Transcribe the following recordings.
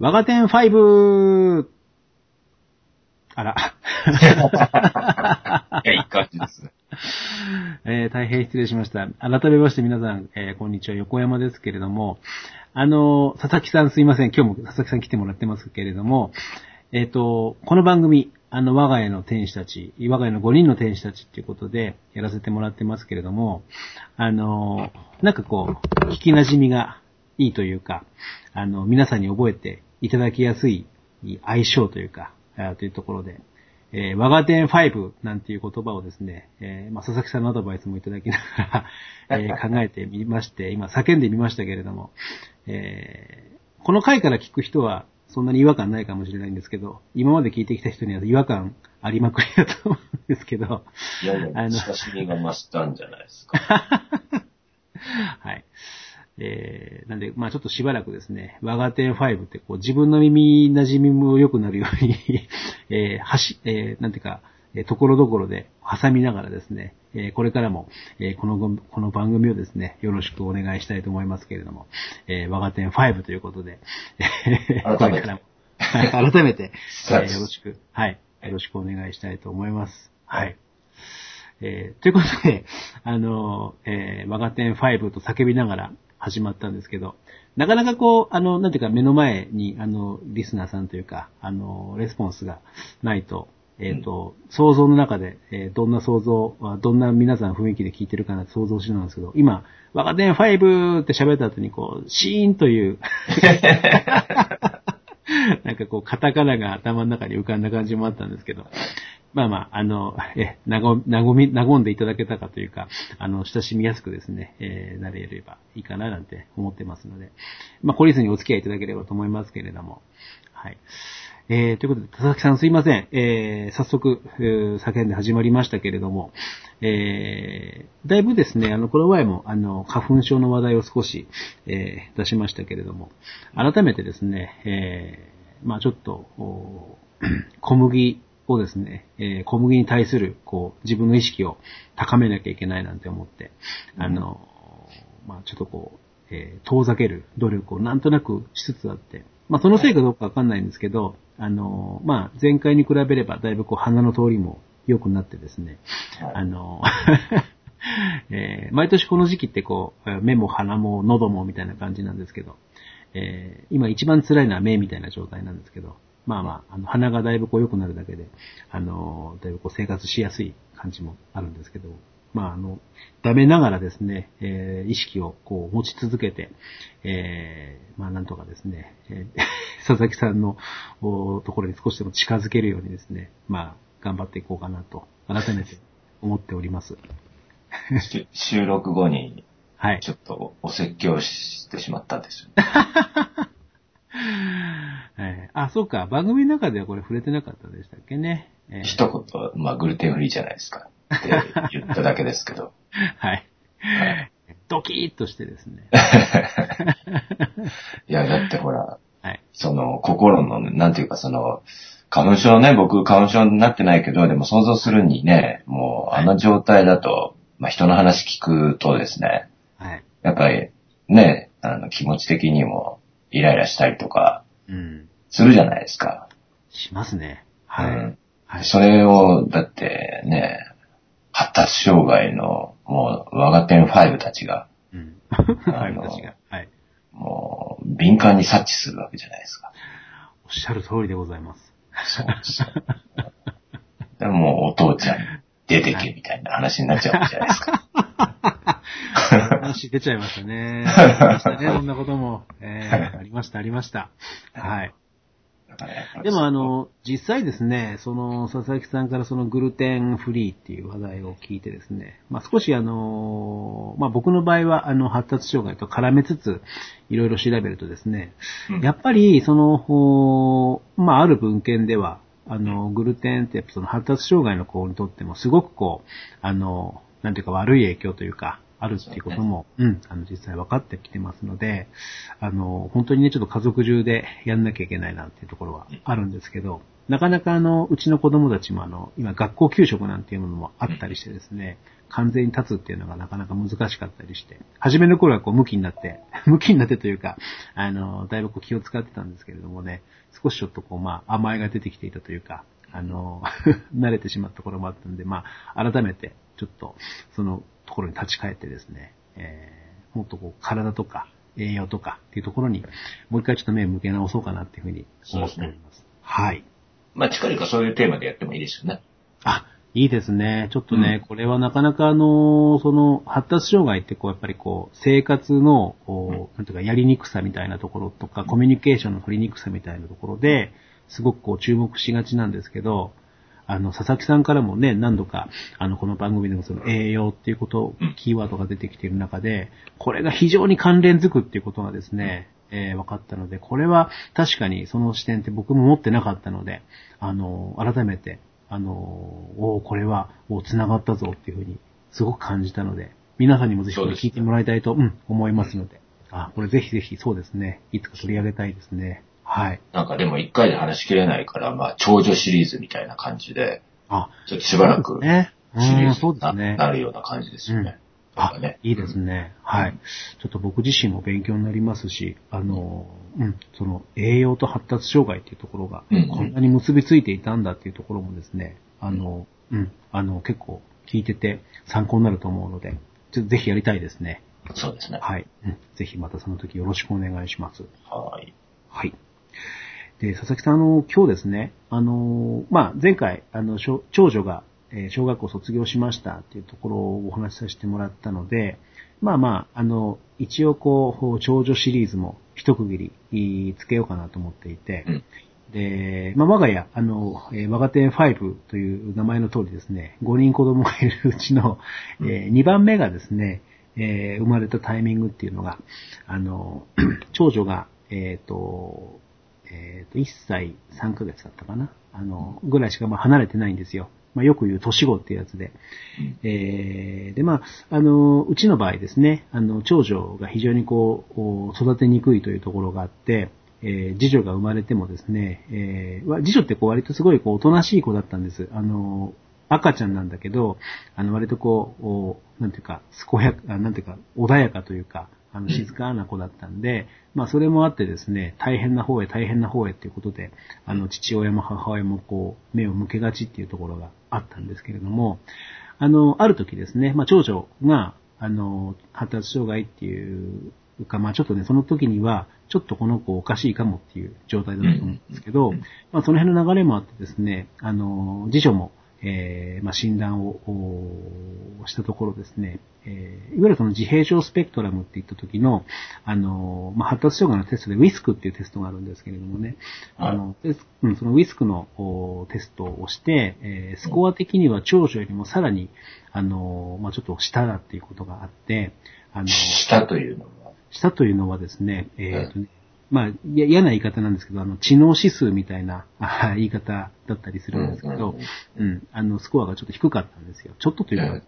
我が店 5! あら。いや、いい感じですね。えー大変失礼しました。改めまして皆さん、えーこんにちは、横山ですけれども、あの、佐々木さんすいません。今日も佐々木さん来てもらってますけれども、えっ、と、この番組、あの、我が家の天使たち、我が家の5人の天使たちっていうことでやらせてもらってますけれども、あの、なんかこう、聞き馴染みがいいというか、あの、皆さんに覚えていただきやすい相性というか、というところで、えー、我が店5なんていう言葉をですね、えーまあ、佐々木さんのアドバイスもいただきながら、えー 考えてみまして、今叫んでみましたけれども、えーこの回から聞く人はそんなに違和感ないかもしれないんですけど、今まで聞いてきた人には違和感ありまくりだと思うんですけど、いやいや、あの親しみが増したんじゃないですか。はい。えー、なんで、まあちょっとしばらくですね、我が店5ってこう自分の耳馴染みも良くなるように、えー、はし、えー、なんていうか、えーところどころで挟みながらですね、えーこれからも、えーこのご、この番組をですね、よろしくお願いしたいと思いますけれども、えー我が店5ということで、えーこ改めてれからも、はい改めて、え はいーよろしく、はい、よろしくお願いしたいと思います。はい。えーということで、あの、えー、我が店5と叫びながら始まったんですけど、なかなかこう、あの、なんていうか目の前に、あの、リスナーさんというか、あの、レスポンスがないと、えっ、と、想像の中で、えーどんな想像、あどんな皆さん雰囲気で聞いてるかなって想像しなんですけど、今、我が店5って喋った後にこう、シーンという、なんかこう、カタカナが頭の中に浮かんだ感じもあったんですけど、まあまあ、あの、え、なご、なごみ、和んでいただけたかというか、あの、親しみやすくですね、えーなれればいいかななんて思ってますので、まあ、懲りずにお付き合いいただければと思いますけれども、はい。えー、ということで、佐々木さんすいません。えー、早速、え叫んで始まりましたけれども、えー、だいぶですね、あの、この前も、あの、花粉症の話題を少し、えー、出しましたけれども、改めてですね、えー、まあちょっと、小麦をですね、えー小麦に対する、こう、自分の意識を高めなきゃいけないなんて思って、あの、まあちょっとこう、えー遠ざける努力をなんとなくしつつあって、まあそのせいかどうかわかんないんですけど、あの、まあ前回に比べればだいぶこう鼻の通りも良くなってですね、はい。あの、えー毎年この時期ってこう、目も鼻も喉もみたいな感じなんですけど、えー今一番辛いのは目みたいな状態なんですけど、まあまあ、あの鼻がだいぶこう良くなるだけで、あの、だいぶこう生活しやすい感じもあるんですけど、まああの、ダメながらですね、えー意識をこう持ち続けて、えーまあなんとかですね、えー 佐々木さんのおところに少しでも近づけるようにですね、まあ頑張っていこうかなと、改めて思っております。し収録後に、はい。ちょっとお説教してしまったんですよね。えーあ、そうか。番組の中ではこれ触れてなかったでしたっけね。えー一言、まあ、グルテンフリーじゃないですか。って言っただけですけど。はい。はいドキーッとしてですね。いや、だってほら、はい。その、心の、なんていうかその、花粉症ね、僕花粉症になってないけど、でも想像するにね、もうあの状態だと、まあ人の話聞くとですね、はい。やっぱりね、あの気持ち的にもイライラしたりとかうん。するじゃないですか。しますね。はい。うんはい。それを、だってね、発達障害の、もう、我が店5たちが、うん。あの。はい。もう、敏感に察知するわけじゃないですか。おっしゃる通りでございます。そうですよ。でももう、お父ちゃん、出てけみたいな話になっちゃうじゃないですか。話出ちゃいましたね。ありましたね、そんなことも。えー、ありました、ありました。はい。でもあ、の、実際ですね、その、佐々木さんからそのグルテンフリーっていう話題を聞いてですね、まあ少しあの、まあ僕の場合はあの、発達障害と絡めつつ、いろいろ調べるとですね、うん。やっぱりその、まあある文献では、あの、グルテンってやっぱその発達障害の子にとってもすごくこう、あの、なんていうか悪い影響というか、あるっていうことも、うん、あの、実際分かってきてますので、あの、本当にね、ちょっと家族中でやんなきゃいけないなっていうところはあるんですけど、なかなかあの、うちの子供たちもあの、今学校給食なんていうものもあったりしてですね、完全に立つっていうのがなかなか難しかったりして、初めの頃はこう、向きになって、向きになってというか、あの、だいぶこう気を使ってたんですけれどもね、少しちょっとこう、まあ、甘えが出てきていたというか、あの、慣れてしまったところもあったんで、まあ、改めて、ちょっと、そのところに立ち返ってですね、えー、もっとこう、体とか、栄養とかっていうところに、もう一回ちょっと目を向け直そうかなっていうふうに思っております。すね、はい。まあ、近々そういうテーマでやってもいいですよね。あ、いいですね。ちょっとね、うん、これはなかなかあの、その、発達障害ってこう、やっぱりこう、生活の、うん、なんていうか、やりにくさみたいなところとか、コミュニケーションの取りにくさみたいなところで、すごくこう、注目しがちなんですけど、あの、佐々木さんからもね、何度か、あの、この番組でもその栄養っていうこと、キーワードが出てきている中で、これが非常に関連づくっていうことがですね、えー、分かったので、これは確かにその視点って僕も持ってなかったので、あの、改めて、あの、おこれは、もう繋がったぞっていうふうに、すごく感じたので、皆さんにもぜひ聞いてもらいたいと、うん、思いますので、あ、これぜひぜひそうですね、いつか取り上げたいですね。はい。なんかでも一回で話しきれないから、まあ、長女シリーズみたいな感じで、あ、ちょっとしばらく、ね、シリーズにな,、ね、なるような感じですよね。あ、ね、いいですね。はい。ちょっと僕自身も勉強になりますし、あの、うん、その栄養と発達障害っていうところが、こんなに結びついていたんだっていうところもですね、あの、うん、あの、結構聞いてて参考になると思うので、ちょっとぜひやりたいですね。そうですね。はい。うん、ぜひまたその時よろしくお願いします。はい。はい。で、佐々木さん、あの、今日ですね、あの、まあ、前回、あの、長女がえ小学校卒業しましたっていうところをお話しさせてもらったので、まあまあ、あの、一応こう、長女シリーズも一区切りつけようかなと思っていて、うん、で、まあ我が家、あの、えー、我が店5という名前の通りですね、5人子供がいるうちの、えー、2番目がですね、えー、生まれたタイミングっていうのが、あの、長女が、えっ、ー、と、えっ、ー、と、1歳3ヶ月だったかなあの、ぐらいしかまあ離れてないんですよ。まあ、よく言う年子っていうやつで。えー、で、まあ、あの、うちの場合ですね、あの、長女が非常にこう、育てにくいというところがあって、えー、次女が生まれてもですね、えー、次女ってこう割とすごいこう、おとなしい子だったんです。あの、赤ちゃんなんだけど、あの、割とこう、なんていうか、健やか、なんていうか、穏やかというか、あの、静かな子だったんで、まあ、それもあってですね、大変な方へ大変な方へっていうことで、あの、父親も母親もこう、目を向けがちっていうところがあったんですけれども、あの、ある時ですね、まあ、長女が、あの、発達障害っていうか、まあ、ちょっとね、その時には、ちょっとこの子おかしいかもっていう状態だったと思うんですけど、まあ、その辺の流れもあってですね、あの、次女も、えー、まあ、診断をしたところですね、えー、いわゆるその自閉症スペクトラムって言った時の、あの、まあ、発達障害のテストでウィスクっていうテストがあるんですけれどもね、あの、うん、そのウィスクのテストをして、えー、スコア的には長女よりもさらに、あの、まあ、ちょっと下だっていうことがあって、あの、下というのは？下というのはですね、えっ、ー、とね、まあ、嫌な言い方なんですけど、あの、知能指数みたいな言い方だったりするんですけど、うん、あの、スコアがちょっと低かったんですよ。ちょっとというか、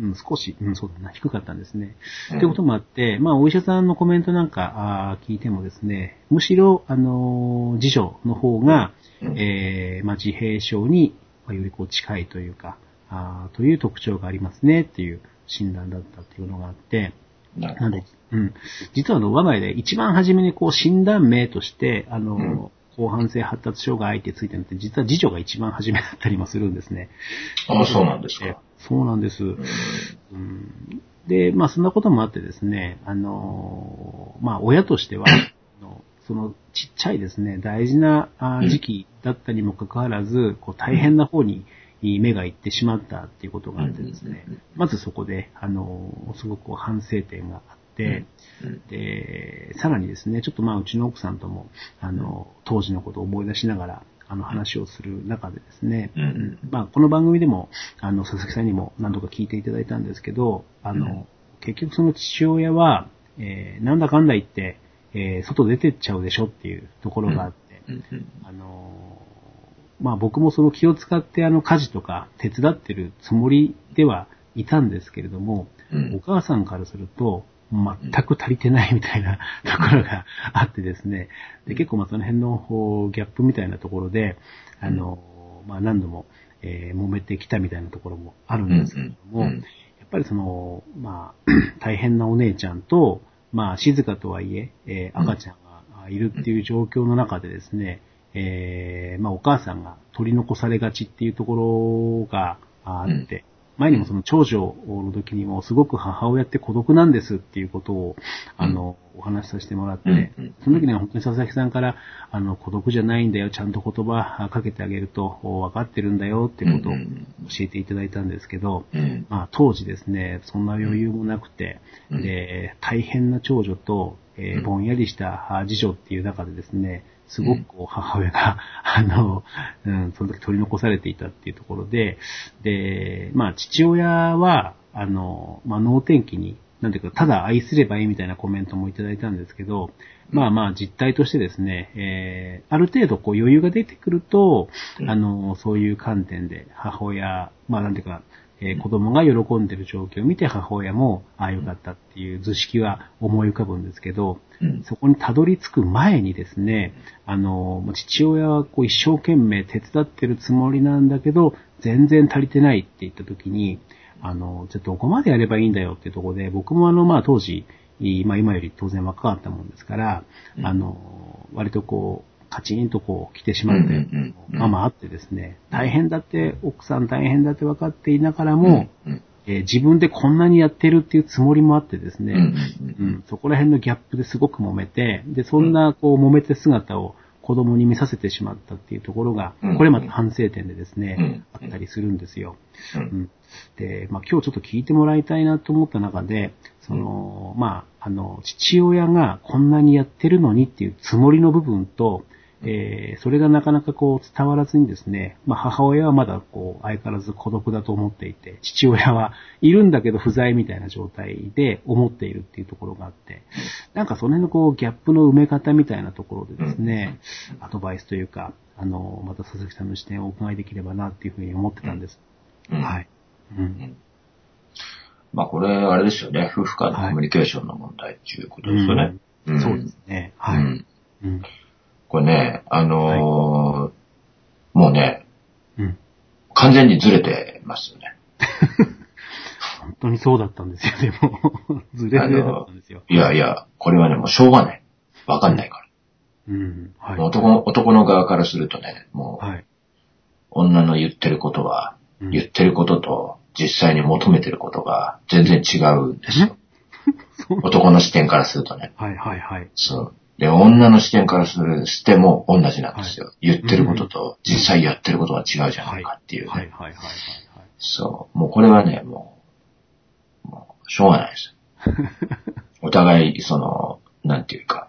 うん、少し、うん、そうだな、低かったんですね。ということもあって、まあ、お医者さんのコメントなんかあ聞いてもですね、むしろ、あの、辞書の方が、えー、まあ、自閉症に、よりこう近いというか、あという特徴がありますねっていう診断だったっていうのがあって、なんで、うん。実はあの、我が家で一番初めにこう診断名として、あの、うん、後半性発達障害ってついてるのって、実は次女が一番初めだったりもするんですね。ああ、そうなんですか。そうなんです。うん、で、まあそんなこともあってですね、あの、まあ親としては、そのちっちゃいですね、大事な時期だったにもかかわらず、こう大変な方に、目が行ってしまったっていうことがあってですね、まずそこで、あの、すごく反省点があって、で、さらにですね、ちょっとまあうちの奥さんとも、あの、当時のことを思い出しながら、あの話をする中でですね、うん、まあこの番組でも、あの、佐々木さんにも何度か聞いていただいたんですけど、あの、うん、結局その父親は、えー、なんだかんだ言って、えー、外出てっちゃうでしょっていうところがあって、うん、あのまあ僕もその気を使ってあの家事とか手伝ってるつもりではいたんですけれども、うん、お母さんからすると、全く足りてないみたいな ところがあってですね、で結構まあその辺のギャップみたいなところで、あの、まあ何度も、えー、揉めてきたみたいなところもあるんですけれども、やっぱりその、まあ、大変なお姉ちゃんと、まあ、静かとはいえ、えー赤ちゃんがいるっていう状況の中でですね、えーまあ、お母さんが取り残されがちっていうところがあって、前にもその長女の時にもすごく母親って孤独なんですっていうことを、あの、お話しさせてもらって、うんうん。その時には本当に佐々木さんから、あの、孤独じゃないんだよ、ちゃんと言葉かけてあげると分かってるんだよっていうことをうんうん教えていただいたんですけど、うん。まあ当時ですね、そんな余裕もなくて、うん。で、大変な長女と、えぼんやりしたあ次女っていう中でですね、すごくこう母親が、あの、うん、その時取り残されていたっていうところで、で、まあ父親は、あの、まあ能天気に、なんていうか、ただ愛すればいいみたいなコメントもいただいたんですけど、まあまあ実態としてですね、えー、ある程度こう余裕が出てくると、うん。あの、そういう観点で母親、まあなんていうか、えー子供が喜んでる状況を見て母親も、ああよかったっていう図式は思い浮かぶんですけど、うん。そこにたどり着く前にですね、あの、父親はこう一生懸命手伝ってるつもりなんだけど、全然足りてないって言った時に、あの、じゃあどこまでやればいいんだよっていうところで、僕もあの、まあ当時、いまあ今より当然若かったもんですから、うんあの、割とこう、カチンとこう来てしまって、うんうんうまあまああってですね、大変だって、奥さん大変だって分かっていながらも、うん、えー自分でこんなにやってるっていうつもりもあってですね、うんそこら辺のギャップですごく揉めて、で、そんな、こう、揉めて姿を子供に見させてしまったっていうところがうん、これまた反省点でですね、うんあったりするんですよ。うん。うん。で、まあ、今日ちょっと聞いてもらいたいなと思った中で、その、まあ、あの、父親がこんなにやってるのにっていうつもりの部分と、えーそれがなかなかこう伝わらずにですね、まあ母親はまだこう相変わらず孤独だと思っていて、父親はいるんだけど不在みたいな状態で思っているっていうところがあって、なんかその辺のこうギャップの埋め方みたいなところでですね、アドバイスというか、あの、また佐々木さんの視点をお伺いできればなっていうふうに思ってたんです。うんはい。うん。まあこれ、あれですよね。夫婦間のコミュニケーションの問題っていうことですよね。んそうですね。はい。うんうん。これね、あのーもうね、うん。完全にずれてますよね。本当にそうだったんですよ、でも。ずれずれだったんですよ。いやいや、これはね、もうしょうがない。わかんないかうん。はいら。。男男の側からするとね、もう、はい。女の言ってることは、うん言ってることと実際に求めてることが全然違うんですよ。そう男の視点からするとね。はいはいはい。そう。で、女の視点からする、しても同じなんですよ。言ってることと実際やってることが違うじゃないかっていうね。はいはいはいはいはい。そう。もうこれはね、もう、もう、しょうがないです。お互い、その、なんていうか、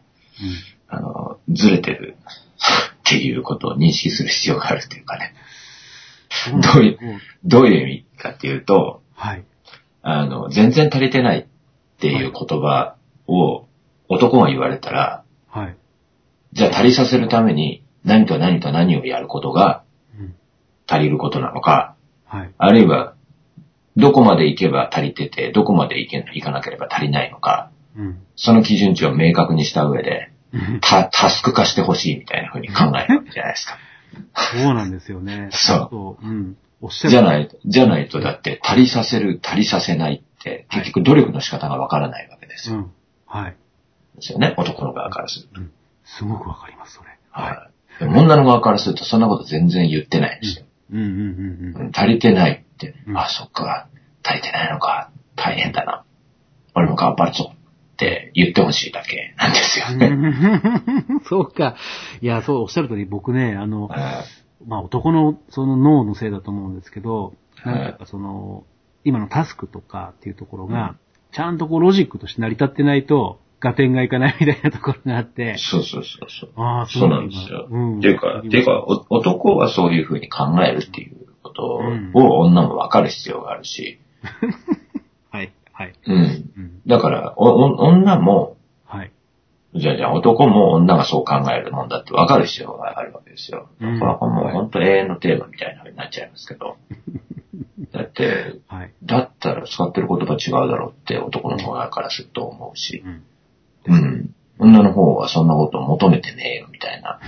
あの、ずれてるっていうことを認識する必要があるっていうかね。うん。どういううんどういう意味かっていうと、はい。あの、全然足りてないっていう言葉を男が言われたら、はい。じゃあ足りさせるために何と何と何をやることがうん。足りることなのか、はい。あるいは、どこまで行けば足りてて、どこまで行け行かなければ足りないのか、うん。その基準値を明確にした上で、うんタタスク化してほしいみたいな風に考えるじゃないですか。そうなんですよね。そうそう。うん。おっしゃる。じゃないと、じゃないとだって足りさせる、足りさせないって、結局努力の仕方がわからないわけですよ。うん。はい。ですよね、男の側からすると。うん。すごくわかります、それ。はい。女の側からするとそんなこと全然言ってないんですよ。うんうんうんうん足りてないって、うんあ、そっか、足りてないのか、大変だな。俺も頑張るぞって言ってほしいだけなんですようね。ん。そうか。いや、そう、おっしゃる通り、僕ね、あの、まあ男のその脳のせいだと思うんですけど、なんかその、今のタスクとかっていうところが、ちゃんとこうロジックとして成り立ってないと、合点がいかないみたいなところがあって、そうそうそうそう。ああ、そうなんですよ。うん。っていうか、っていうか、お男はそういうふうに考えるっていうことうんを女も分かる必要があるし、はい、はい。うん。うん。だから、女も、はい。じゃあじゃあ男も女がそう考えるもんだって分かる必要があるわけですよ。うんこれはもう本当永遠のテーマみたいな風になっちゃいますけど。だって、はい。だったら使ってる言葉違うだろうって男の方からすると思うしう、ん。うん。女の方はそんなこと求めてねえよ、みたいな、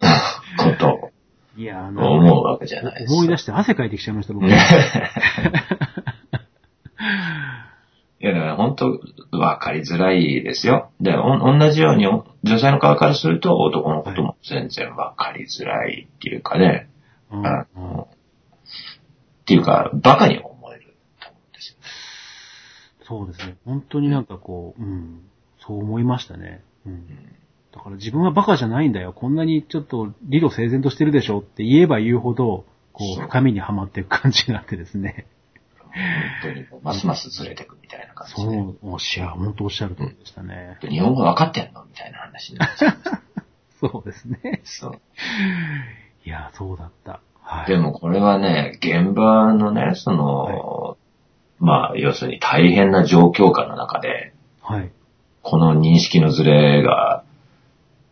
ことを。いや、あの、思うわけじゃないです。思い出して汗かいてきちゃいました、僕。いや、だから本当、わかりづらいですよ。で、お同じように、女性の側からすると男のことも全然わかりづらいっていうかね、はい、っていうか、バカにそうですね。本当になんかこう、うん、そう思いましたね。うん。だから自分はバカじゃないんだよ。こんなにちょっと理路整然としてるでしょって言えば言うほど、こう、そう深みにはまっていく感じになってですね。本当にますますずれてくみたいな感じそで。う、おっしゃ、本当おっしゃる通りでしたね。日本語分かってんのみたいな話になっちゃう。そうですね。そう。いや、そうだった。はい。でもこれはね、現場のね、その、まあ、要するに大変な状況下の中で、はい。この認識のズレが、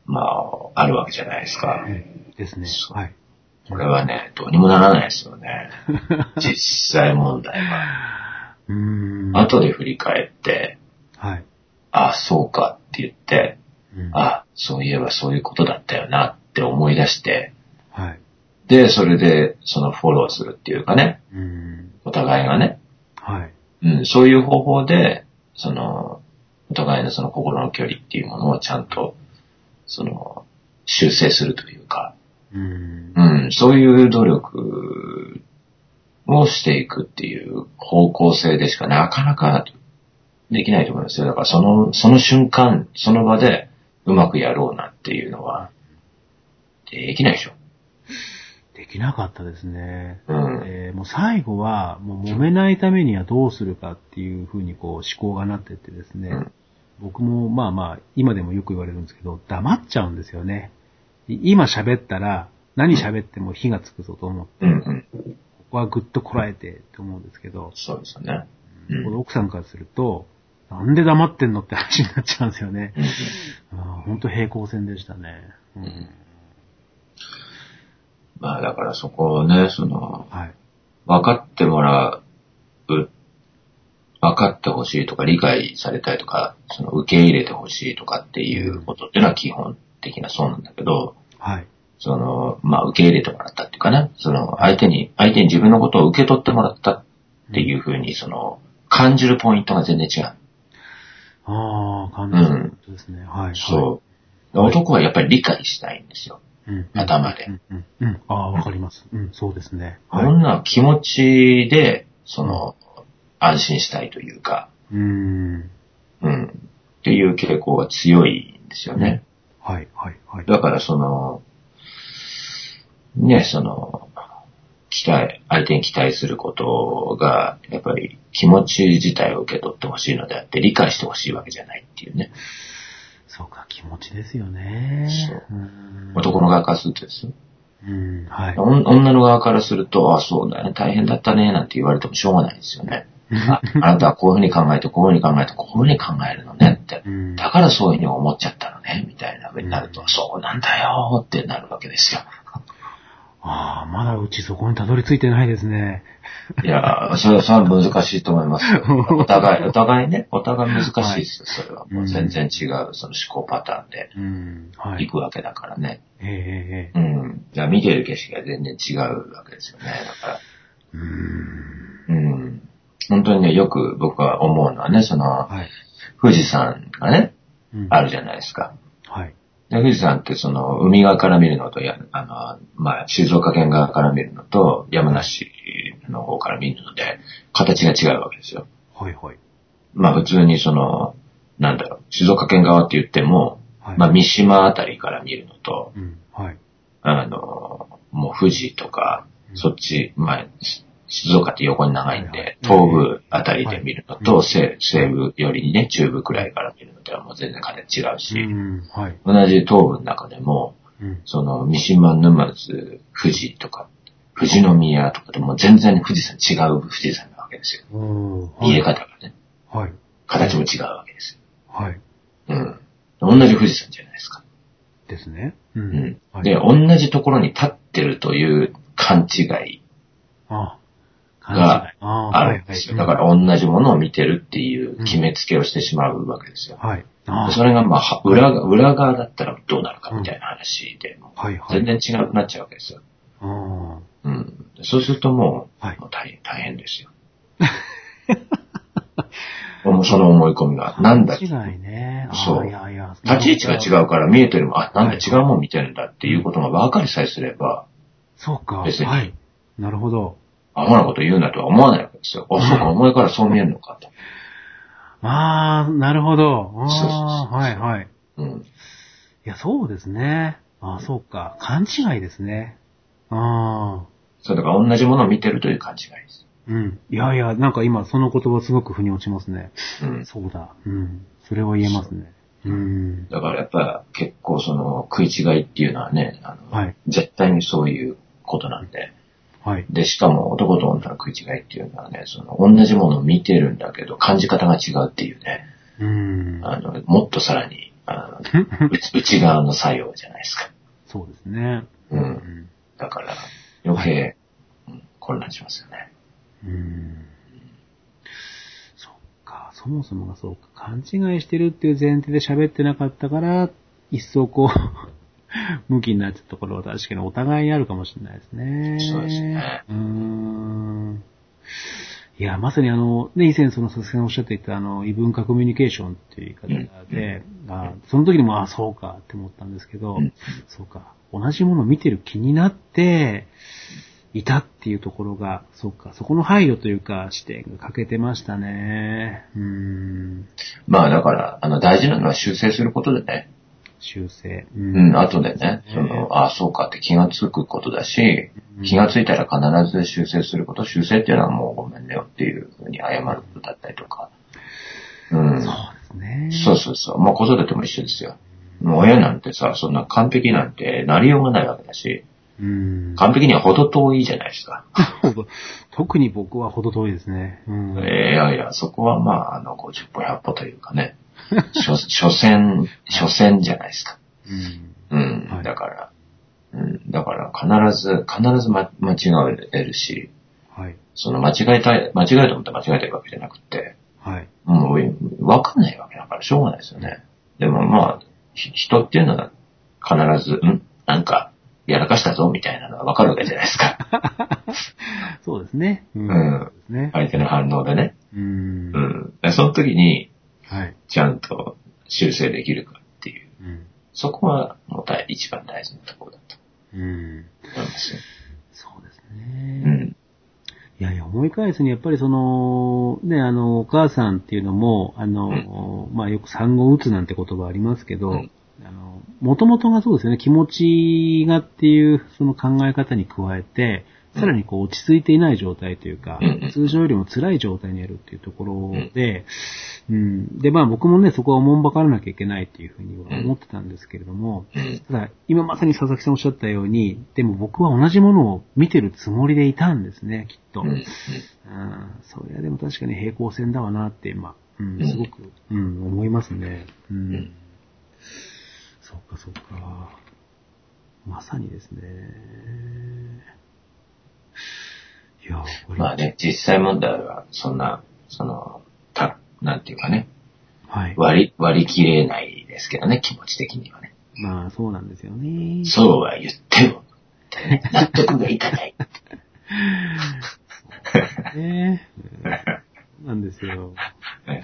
まあ、あるわけじゃないですか。ええですね。はい。これはね、どうにもならないですよね。実際問題は。うーん。後で振り返って、はい。あ、そうかって言って、うんあ、そういえばそういうことだったよなって思い出して、はい。で、それで、そのフォローするっていうかね、うーん。お互いがね、はい。うん、そういう方法で、その、お互いのその心の距離っていうものをちゃんと、その、修正するというか、うーん。うん、そういう努力をしていくっていう方向性でしかなかなかできないと思いますよ。だからその、その瞬間、その場でうまくやろうなっていうのは、できないでしょ。できなかったですね。うん。えーもう最後は、もう揉めないためにはどうするかっていうふうにこう思考がなってってですね、うん僕もまあまあ、今でもよく言われるんですけど、黙っちゃうんですよね。い今喋ったら、何喋っても火がつくぞと思って、うんうん。ここはぐっとこらえてって思うんですけど、そうですよね。うんこの奥さんからすると、なんで黙ってんのって話になっちゃうんですよね。うん本当平行線でしたね。うんんまあだからそこをね、その、はい。分かってもらう、分かってほしいとか理解されたいとか、その受け入れてほしいとかっていうことっていうのは基本的なそうなんだけど、はい。その、まあ受け入れてもらったっていうかね、その相手に、相手に自分のことを受け取ってもらったっていうふうに、その、感じるポイントが全然違う。ああ、感じることですね。はい。そう。男はやっぱり理解したいんですよ。う。うん、頭でうん。ああ、わかります。うん、そうですね。はい。女は気持ちで、その、安心したいというか、うーん。うん。っていう傾向が強いんですよね。はい、はい、はい。だからその、ね、その、期待、相手に期待することが、やっぱり気持ち自体を受け取ってほしいのであって、理解してほしいわけじゃないっていうね。そうか、気持ちですよね。そうう。男の側からするとですよ。うん、はい。女の側からすると、あ、そうだね、大変だったね、なんて言われてもしょうがないですよね。ああなたはこういうふうに考えて、こういうふうに考えて、こういうふうに考えるのねって。うん。だからそういうふうに思っちゃったのね、みたいな風になると、そうなんだよってなるわけですよ。ああ、まだうちそこにたどり着いてないですね。いや、それは、それは難しいと思いますよ。お互い、お互いね、お互い難しいですよ、それは。もう全然違う、その思考パターンでうん。はい行。くわけだからね。ええええうん。じゃあ見てる景色が全然違うわけですよね。だから、うーん。うん。本当にね、よく僕は思うのはね、その、はい。富士山がね、うんあるじゃないですか。はい。で富士山ってその、海側から見るのと、やあの、まあ、静岡県側から見るのと、山梨の方から見るので、形が違うわけですよ。はい、はい。まあ、普通にその、なんだろう、静岡県側って言っても、はい。まあ、三島あたりから見るのと、うん。はい。あの、もう富士とか、うんそっち、まあ、し静岡って横に長いんで、東部あたりで見るのと、はい西西部よりにね、中部くらいから見るのではもう全然形違ううし。同じ東部の中でも、うん。その、三島、沼津、富士とか、富士宮とかでも全然富士山違う富士山なわけですよ。見え方がね、はい。形も違うわけですよ。はい。うん。同じ富士山じゃないですか。ですね。で、同じところに立ってるという勘違いあ、勘違いがああるんですよ。だから同じものを見てるっていう決めつけをしてしまうわけですよ。はい。それがまあ、は裏が、裏側だったらどうなるかみたいな話で、はい、はい。全然違くなっちゃうわけですよ。あうん。そうするともう、はいもう大変、大変ですよ。その思い込みが。なんだ違いね。あそう。立ち位置が違うから見えてるもん、あ、なんだ違うもん見てるんだっていうことが分かりさえすれば、そうか。別にはい。なるほど。アホなこと言うなとは思わないわけですよ。あ、そうか、お前からそう見えるのかと。ああ、なるほど。あそうそうそうあ、はいはい。うん。いや、そうですね。ああ、そうか。勘違いですね。ああ。そう、だから同じものを見てるという勘違いです。うん。いやいや、なんか今その言葉すごく腑に落ちますね。うん。そうだ。うん。それは言えますね。うん。だからやっぱ結構その食い違いっていうのはね、あの、はい絶対にそういうことなんで。はい。で、しかも男と女の食い違いっていうのはね、その同じものを見てるんだけど感じ方が違うっていうね、うん。あの、もっとさらに、あの 内内側の作用じゃないですか。そうですね。うんん。だから余計、うん混乱しますよね。うん。そっか。そもそもがそうか。勘違いしてるっていう前提で喋ってなかったから、一層こう、向きになってたところは確かにお互いにあるかもしれないですね。そうですねうーん。いや、まさにあの、ね、以前その佐々木さんおっしゃっていたあの、異文化コミュニケーションっていう言い方で、あその時にも、あそうかって思ったんですけど、うんそうか、同じものを見てる気になって、いたっていうところが、そうか、そこの配慮というか、視点が欠けてましたね。うーん。まあだから、あの大事なのは修正することでね、修正。ううん、後でね、そうですねその、ああ、そうかって気がつくことだし、気がついたら必ず修正すること、修正っていうのはもうごめんねよっていうふうに謝ることだったりとか。うん。そうですね。そうそうそう。まあ子育ても一緒ですよ。もう親なんてさ、そんな完璧なんてなりようがないわけだし、うん。完璧には程遠いじゃないですか。特に僕は程遠いですね。うん。えーいやいや、そこはまあ、あの、50歩100歩というかね、所所詮、所詮じゃないですか。うん。うん。はいだから、うん。だから必ず、必ず、ま、間違えるし、はい。その間違えたい、間違えたと思って間違えてるわけじゃなくて、はい。もう、わかんないわけだからしょうがないですよね。でもまあ、ひ人っていうのは必ず、んなんか、やらかしたぞみたいなのがわかるわけじゃないですか。そうですね。ううんそうですね。相手の反応でね。うん。うん。でその時に、はい。ちゃんと修正できるかっていう。うん。そこは、もう大一番大事なところだとうん。思いますよ。そうですね。うん。いやいや、思い返すに、やっぱりその、ね、あの、お母さんっていうのも、あの、まあよく産後うつなんて言葉ありますけど、うんあの、もともとがそうですよね、気持ちがっていうその考え方に加えて、さらにこう落ち着いていない状態というか、通常よりも辛い状態にあるっていうところで、うん、で、まあ僕もね、そこはおもんばからなきゃいけないっていうふうには思ってたんですけれども、うん。ただ、今まさに佐々木さんおっしゃったように、でも僕は同じものを見てるつもりでいたんですね、きっと。うん。それはでも確かに平行線だわなって、まあ、うん、すごく、うん、思いますね。うん。うんそうか、そうか。まさにですね。いや、まあね、実際問題は、そんな、その、た、なんていうかね、はい。割り、割り切れないですけどね、気持ち的にはね。まあ、そうなんですよね。そうは言っても、納得がいかない。ね。う んなんですよ。ね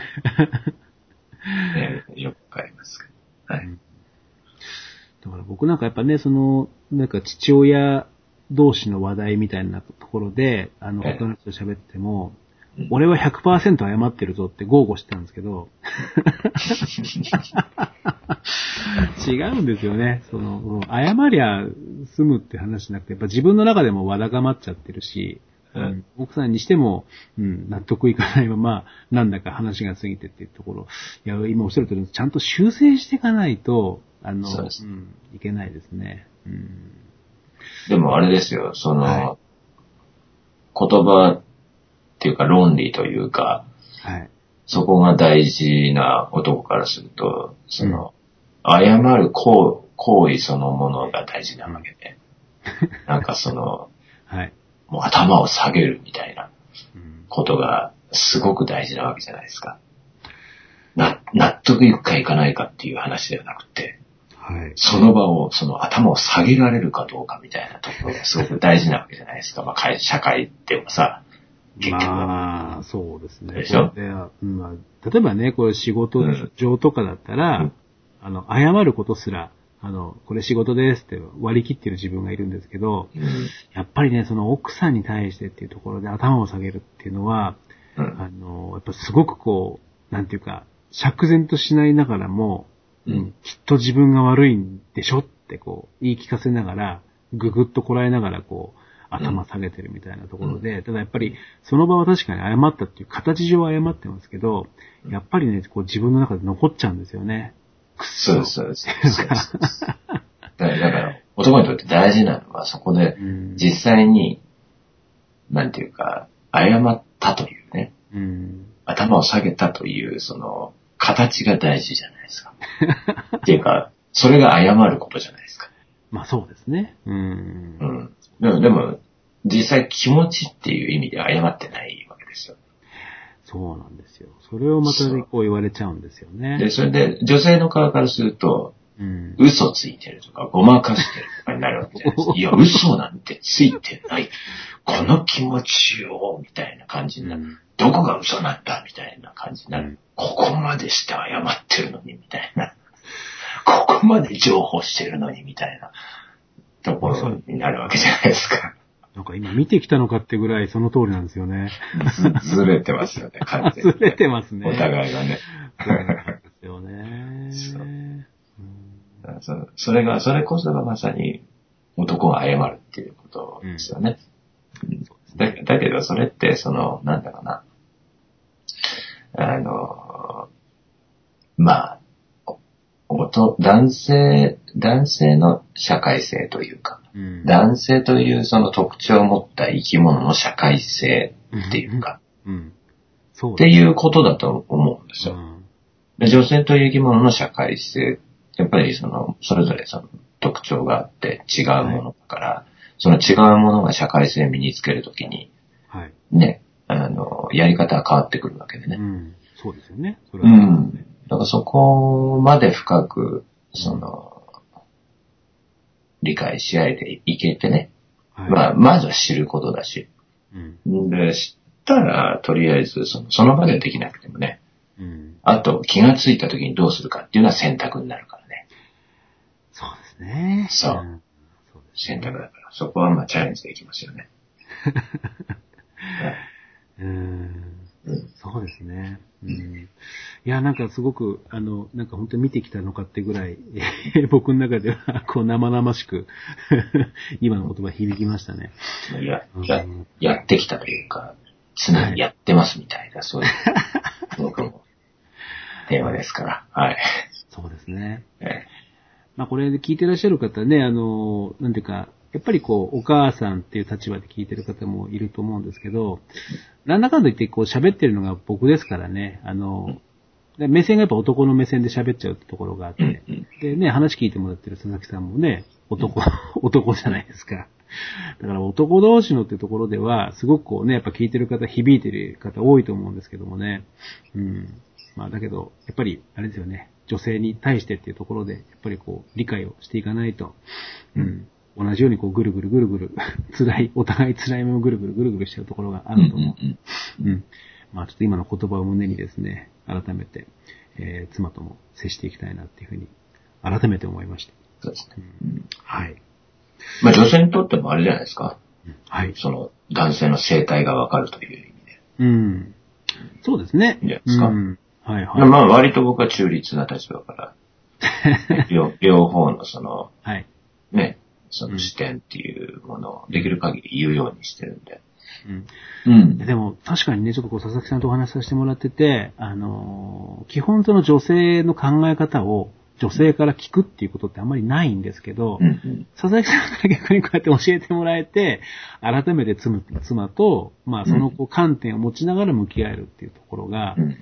ねよくわかります。はい。だから僕なんかやっぱね、その、なんか父親同士の話題みたいなところで、あの、ええ他の人と喋っても、うん俺は100%謝ってるぞって豪語してたんですけど、違うんですよね。その、謝りゃ済むって話じゃなくて、やっぱ自分の中でもわだかまっちゃってるし、うんうん奥さんにしても、うん、納得いかないまま、なんだか話が過ぎてっていうところ、いや、今おっしゃるとおり、ちゃんと修正していかないと、あの、そうですん、いけないですね。うん。でもあれですよ、その、は言葉っていうか論理というか、はい。そこが大事な男からすると、その、謝る行行為そのものが大事なわけで、なんかその、はい。もう頭を下げるみたいなうんことがすごく大事なわけじゃないですか。な、納得いくかいかないかっていう話ではなくて、はい。その場を、その頭を下げられるかどうかみたいなところがすごく大事なわけじゃないですか。まあ、会社会でもさ、結局は。まあ、そうですね。でしょまあ、例えばね、これ仕事うん上とかだったら、うんあの、謝ることすら、あの、これ仕事ですって割り切ってる自分がいるんですけど、うんやっぱりね、その奥さんに対してっていうところで頭を下げるっていうのは、うんあの、やっぱすごくこう、なんていうか、釈然としないながらも、うん。きっと自分が悪いんでしょってこう、言い聞かせながら、ぐぐっとこらえながらこう、頭下げてるみたいなところで、ただやっぱり、その場は確かに謝ったっていう形上は謝ってますけど、やっぱりね、こう自分の中で残っちゃうんですよね。くっそそうです。そうです だから、男にとって大事なのは、そこでうん。実際に、なんていうか、謝ったというね、うん。頭を下げたという、その、形が大事じゃないですか。っていうか、それが謝ることじゃないですか。まあそうですね。うんう。ん。でも、でも実際気持ちっていう意味で謝ってないわけですよ。そうなんですよ。それをまたねこう言われちゃうんですよね。で、それで女性の側からすると、うん。嘘ついてるとか、ごまかしてるとかになるわけじゃないですか。いや、嘘なんてついてない。この気持ちを、な感じになる。どこが嘘なんだみたいな感じになる。うんここまでして謝ってるのに、みたいな。ここまで情報してるのに、みたいなところになるわけじゃないですか。なんか今見てきたのかってぐらいその通りなんですよね。ず ずれてますよね、完全に、ずれてますね。お互いがね。ですよね。そううんそそれが、それこそがまさに男が謝るっていうことですよね。だだけど、それって、その、なんだろうな。あの、まあ、おおと男性、男性の社会性というか、うん男性というその特徴を持った生き物の社会性っていうか、うん。そうっていうことだと思うんですよ。うんで女性という生き物の社会性、やっぱりその、それぞれその特徴があって違うものだから、その違うものが社会性を身につけるときに、はい。ね、あの、やり方は変わってくるわけでね。うん。そうですよね。それうはん。だからそこまで深く、その、理解し合えていけてね。はい。まあ、まずは知ることだし。うん。で、知ったら、とりあえず、その、その場ではできなくてもね。うん。あと、気がついた時にどうするかっていうのは選択になるからね。そうですね。そうんそうです選択だから。そこはまあチャレンジできますよね。うん。うんそうですね。うん。いや、なんかすごく、あの、なんか本当に見てきたのかってぐらい、僕の中では、こう生々しく、今の言葉響きましたね。や、うんや、やってきたというか、常にやってますみたいな、そういう、僕も、テーマですから。はい。そうですね。えまあこれで聞いてらっしゃる方ね、あの、なんていうか、やっぱりこう、お母さんっていう立場で聞いてる方もいると思うんですけど、なんだかんだ言ってこう喋ってるのが僕ですからね、あの、で目線がやっぱ男の目線で喋っちゃうってところがあって、でね、話聞いてもらってる佐々木さんもね、男、男じゃないですか。だから男同士のってところでは、すごくこうね、やっぱ聞いてる方、響いてる方多いと思うんですけどもね。うん。まあだけど、やっぱり、あれですよね、女性に対してっていうところで、やっぱりこう、理解をしていかないと、うん。同じようにこう、ぐるぐるぐるぐる、辛い、お互い辛い目をぐるぐるぐるぐるしちゃうところがあうんると思う。うんうん。まあちょっと今の言葉を胸にですね、改めて、えー妻とも接していきたいなっていうふうに、改めて思いました。そうですね。うんはい。まあ女性にとってもあれじゃないですか。うんはい。その、男性の生態がわかるという意味で。うん。そうですね。いいんじゃないですかうん。はいはい。まあ割と僕は中立な立場から、両両方のその、はい。ね、その視点っていうものをできる限り言うようにしてるんで。うん。うん。でも、確かにね、ちょっとこう、佐々木さんとお話しさせてもらってて、あのー基本その女性の考え方を女性から聞くっていうことってあんまりないんですけど、うんうん。佐々木さんから逆にこうやって教えてもらえて、改めて妻妻と、まあそのこう観点を持ちながら向き合えるっていうところがう、ん。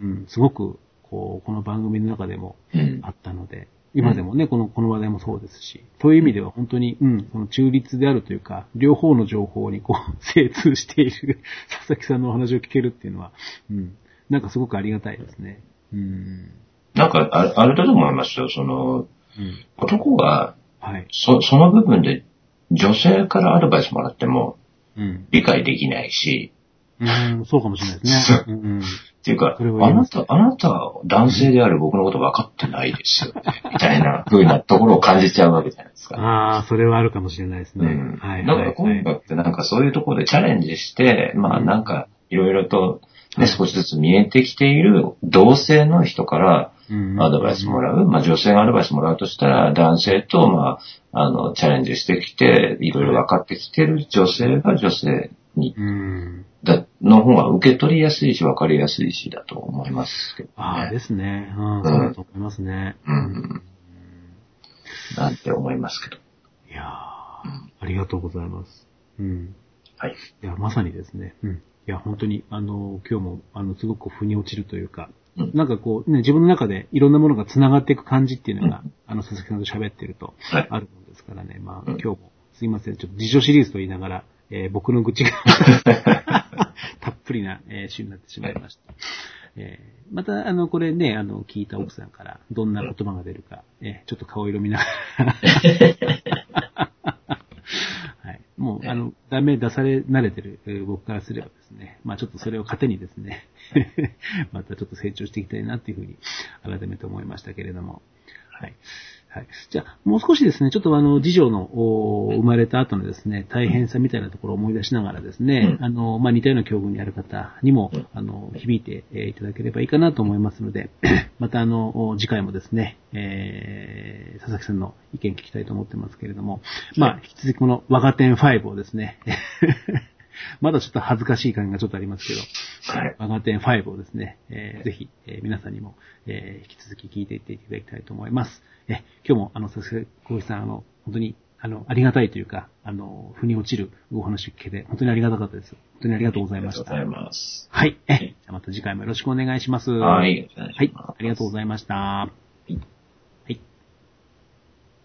うん、すごく、こう、この番組の中でもうん。あったので、今でもね、この、この話題もそうですし、という意味では本当に、うん、その中立であるというか、両方の情報にこう、精通している 佐々木さんのお話を聞けるっていうのは、うん、なんかすごくありがたいですね。うん。なんかあ、あれだと思いますよ。その、うん。男が、はい。そ、その部分で女性からアドバイスもらってもうん。理解できないし、うん、そうかもしれないですね。うん。っていうか、あなた、あなた、男性である僕のこと分かってないですよね。みたいな風なところを感じちゃうわけじゃないですか。ああ、それはあるかもしれないですね。うん。はい。だから今回ってなんかそういうところでチャレンジして、まあなんかいろいろとね、少しずつ見えてきている同性の人からうんアドバイスもらう。まあ女性がアドバイスもらうとしたら男性とまあ、あの、チャレンジしてきて、いろいろ分かってきてる女性が女性に、うん。だ、の方が受け取りやすいし分かりやすいしだと思いますけどああ、ね。ですね。うん、そうだと思いますね。うん。なんて思いますけど。いやー、ありがとうございます。うん。はい。いや、まさにですね。うん。いや、本当に、あの、今日も、あの、すごく腑に落ちるというか、うんなんかこう、ね、自分の中でいろんなものが繋がっていく感じっていうのが、うんあの、佐々木さんと喋ってると、はい。あるもんですからね。まあ、うん今日も、すいません。ちょっと自助シリーズと言いながら、えー僕の愚痴が たっぷりな、えー週になってしまいました。えーまた、あの、これね、あの、聞いた奥さんから、どんな言葉が出るか、えーちょっと顔色見ながら。はい。もう、あの、ダメ出され慣れてるえー僕からすればですね、まあちょっとそれを糧にですね、またちょっと成長していきたいなっていうふうに改めて思いましたけれども、はい。はい。じゃあ、もう少しですね、ちょっとあの、次女のお生まれた後のですね、大変さみたいなところを思い出しながらですね、うん。あの、まあ、似たような境遇にある方にもうん、あの、響いてえーいただければいいかなと思いますので、またあの、お次回もですね、えー、佐々木さんの意見聞きたいと思ってますけれども、まあ、引き続きこの我が店5をですね、まだちょっと恥ずかしい感がちょっとありますけど、はい。我が店5をですね、えーぜひ、えー皆さんにも、えー引き続き聞いていっていただきたいと思います。え今日も、あの、佐々木浩一さん、あの、本当に、あの、ありがたいというか、あの、腑に落ちるお話を聞けて、本当にありがたかったです。本当にありがとうございました。ありがとうございます。はい。え、じゃあまた次回もよろしくお願いします。はい。はい。ありがとうございました。